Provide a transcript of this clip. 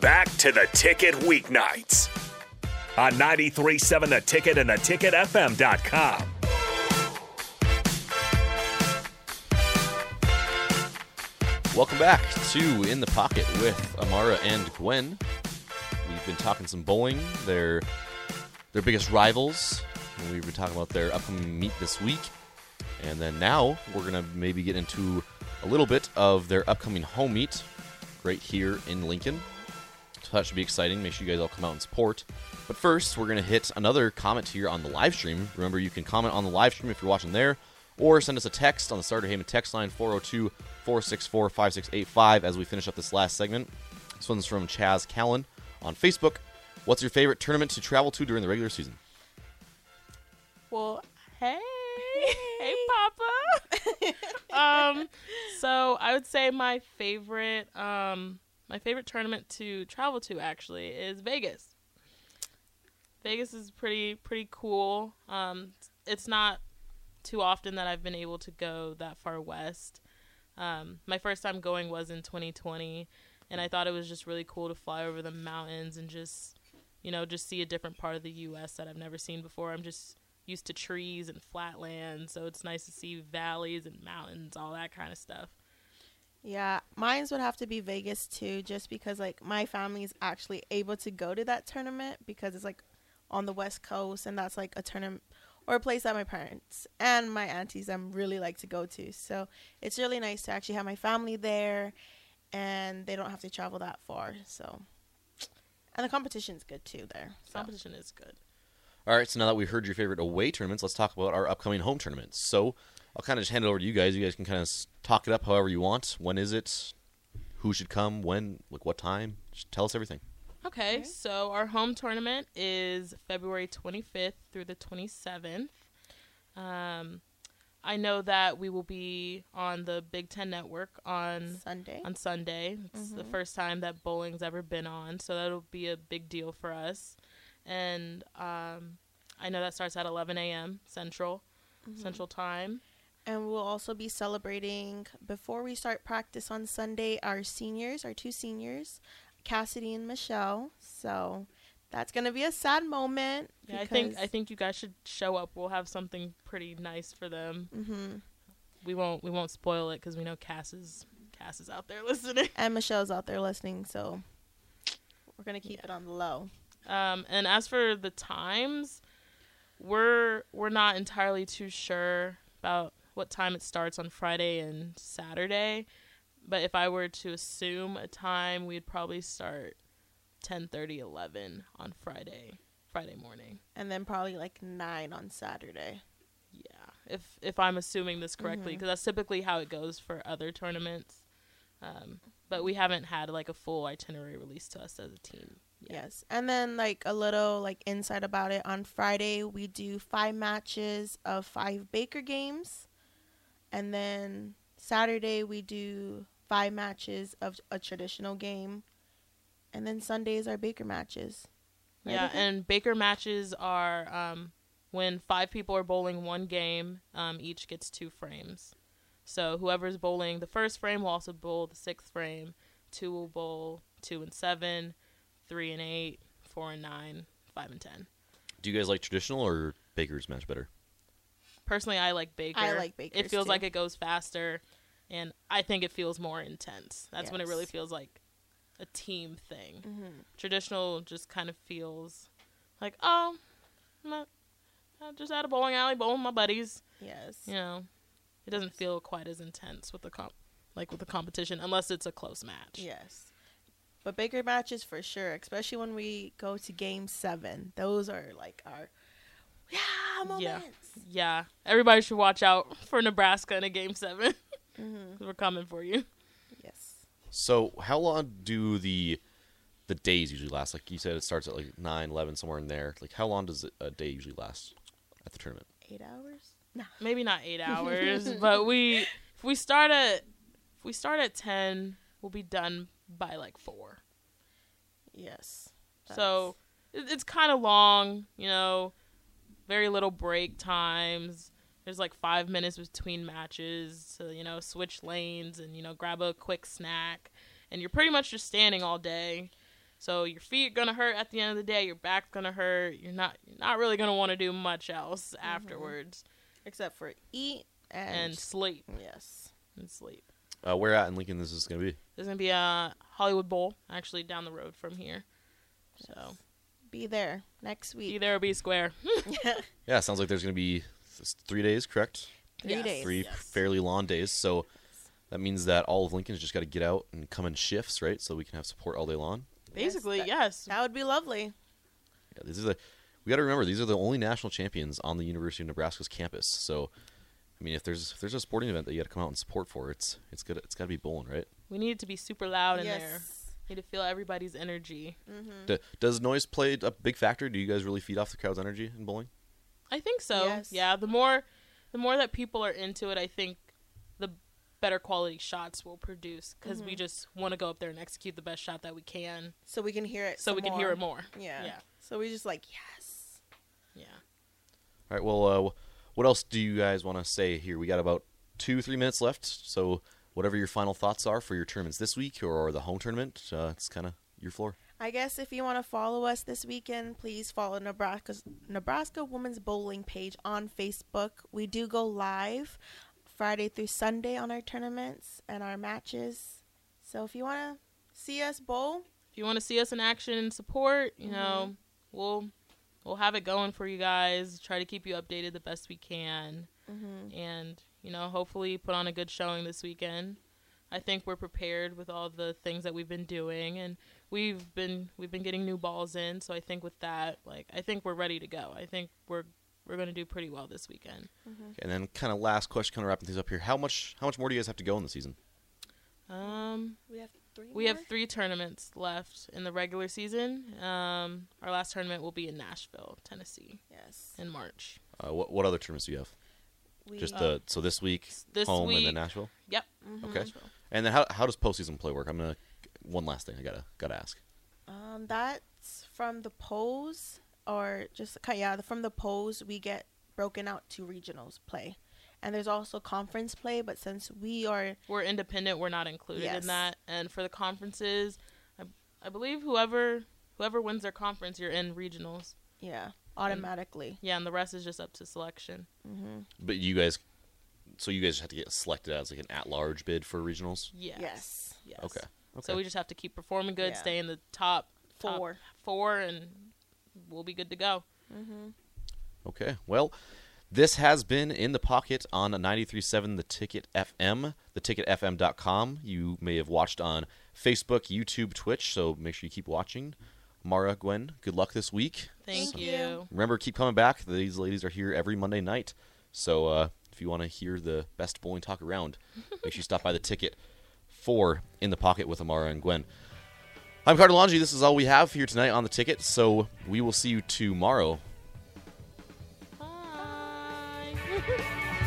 Back to the ticket weeknights on 93.7 The Ticket and the theticketfm.com. Welcome back to In the Pocket with Amara and Gwen. We've been talking some bowling, their their biggest rivals. We've been talking about their upcoming meet this week. And then now we're gonna maybe get into a little bit of their upcoming home meet right here in Lincoln. So that should be exciting. Make sure you guys all come out and support. But first, we're gonna hit another comment here on the live stream. Remember, you can comment on the live stream if you're watching there, or send us a text on the Starter Heyman text line 402 464 5685 as we finish up this last segment. This one's from Chaz Callan on Facebook. What's your favorite tournament to travel to during the regular season? Well, hey, hey, Papa. um, so I would say my favorite, um, my favorite tournament to travel to actually is Vegas. Vegas is pretty pretty cool. Um, it's not too often that I've been able to go that far west. Um, my first time going was in 2020, and I thought it was just really cool to fly over the mountains and just, you know, just see a different part of the U.S. that I've never seen before. I'm just used to trees and flatlands, so it's nice to see valleys and mountains, all that kind of stuff. Yeah, mines would have to be Vegas too, just because like my family's actually able to go to that tournament because it's like on the west coast, and that's like a tournament or a place that my parents and my aunties um really like to go to. So it's really nice to actually have my family there, and they don't have to travel that far. So, and the competition's good too there. So. Competition is good. All right, so now that we've heard your favorite away tournaments, let's talk about our upcoming home tournaments. So I'll kind of just hand it over to you guys. You guys can kind of talk it up however you want. When is it? Who should come? When? Like what time? Just tell us everything. Okay, so our home tournament is February 25th through the 27th. Um, I know that we will be on the Big Ten Network on Sunday. on Sunday. It's the first time that bowling's ever been on, so that'll be a big deal for us. And um, I know that starts at 11 a.m. Central Central Time. And we'll also be celebrating before we start practice on Sunday our seniors, our two seniors, Cassidy and Michelle. So that's gonna be a sad moment. Yeah, I think I think you guys should show up. We'll have something pretty nice for them. hmm We won't we won't spoil it because we know Cass is Cass is out there listening. and Michelle's out there listening, so we're gonna keep it on the low. Um, and as for the times, we're we're not entirely too sure about what time it starts on Friday and Saturday. But if I were to assume a time, we'd probably start 10:30, 11 on Friday, Friday morning. And then probably like nine on Saturday. Yeah, if if I'm assuming this correctly, because that's typically how it goes for other tournaments. Um, but we haven't had like a full itinerary released to us as a team. yet. Yes. And then like a little like insight about it on Friday we do five matches of five Baker games. And then Saturday we do five matches of a traditional game. And then Sundays are Baker matches. Right, Yeah, Baker? and Baker matches are um, when five people are bowling one game, um, each gets two frames. So whoever's bowling the first frame will also bowl the sixth frame. Two will bowl two and seven, three and eight, four and nine, five and ten. Do you guys like traditional or Baker's match better? Personally, I like Baker. I like Baker. It feels too. like it goes faster, and I think it feels more intense. That's when it really feels like a team thing. Mm-hmm. Traditional just kind of feels like, oh, I'm at, I'm just at a bowling alley bowling with my buddies. Yes. You know, it doesn't feel quite as intense with the comp, like with the competition, unless it's a close match. Yes. But Baker matches for sure, especially when we go to game seven. Those are like our yeah moments. Yeah. Yeah, everybody should watch out for Nebraska in a game seven. Mm-hmm. We're coming for you. Yes. So how long do the the days usually last? Like you said, it starts at like 9, 11, somewhere in there. Like how long does a day usually last at the tournament? Eight hours? Nah. maybe not eight hours, but we if we start at if we start at ten, we'll be done by like four. Yes. So it- it's kind of long, you know, very little break times. There's like five minutes between matches to you know switch lanes and you know grab a quick snack, and you're pretty much just standing all day. So your feet are gonna hurt at the end of the day. Your back's gonna hurt. You're not you're not really gonna want to do much else afterwards Except for eat and, and sleep yes. and sleep. Uh, where at in Lincoln this is going to be? There's gonna be a Hollywood Bowl actually down the road from here. So Be there next week. be there or be square. Yeah, sounds like there's going to be three days, correct? Three Yes. days. Three Yes. fairly long days. So that means that all of Lincoln's just got to get out and come in shifts, right? So we can have support all day long. Basically, that- yes. That would be lovely. Yeah, these are the. We got to remember these are the only national champions on the University of Nebraska's campus. So, I mean, if there's if there's a sporting event that you got to come out and support for, it's it's good. It's got to be bowling, right? We need it to be super loud in there. Need to feel everybody's energy. Mm-hmm. D- does noise play a big factor? Do you guys really feed off the crowd's energy in bowling? I think so. Yes. Yeah, the more the more that people are into it, I think the better quality shots we'll produce because we just want to go up there and execute the best shot that we can, So we can hear it. so some we can more. hear it more. Yeah. Yeah. So we just like yes. Yeah. All right. Well, uh, what else do you guys want to say here? We got about two, three minutes left. So, whatever your final thoughts are for your tournaments this week or the home tournament, uh, it's kind of your floor. I guess if you want to follow us this weekend, please follow Nebraska's Nebraska Women's Bowling page on Facebook. We do go live Friday through Sunday on our tournaments and our matches. So if you want to see us bowl, If you want to see us in action and support, you know, we'll we'll have it going for you guys. Try to keep you updated the best we can, and you know, hopefully put on a good showing this weekend. I think we're prepared with all the things that we've been doing, and we've been we've been getting new balls in. So I think with that, like, I think we're ready to go. I think we're we're going to do pretty well this weekend. And then, kind of last question, kind of wrapping things up here. How much how much more do you guys have to go in the season? Um, we have three. We have three tournaments left in the regular season. Um, our last tournament will be in Nashville, Tennessee, Yes. in March. Uh, what what other tournaments do you have? We, Just Uh, the so this week This home week, and then Nashville. Yep. Okay. Nashville. And then how how does postseason play work? I'm gonna one last thing I gotta gotta ask. Um, that's from the pose, or just yeah, from the pose we get broken out to regionals play, and there's also conference play. But since we are We're independent. We're not included Yes. in that. And for the conferences, I, I believe whoever whoever wins their conference, you're in regionals. yeah automatically, Yeah, and the rest is just up to selection. Mm-hmm. But you guys, so you guys have to get selected as like an at large bid for regionals. Yes. Yes. Yes. Okay. Okay. So we just have to keep performing good, Yeah. stay in the top top Four. four, and we'll be good to go. Mm-hmm. Okay. Well, this has been in the pocket on 93.7 The Ticket FM, theticketfm.com. You may have watched on Facebook, YouTube, Twitch, so make sure you keep watching. Mara, Gwen, good luck this week. Thank, Thank you. you. Remember, keep coming back. These ladies are here every Monday night. So uh, if you want to hear the best bowling talk around, make sure you stop by the ticket for In the Pocket with Amara and Gwen. I'm Carter Longy. This is all we have here tonight on the ticket. So we will see you tomorrow Música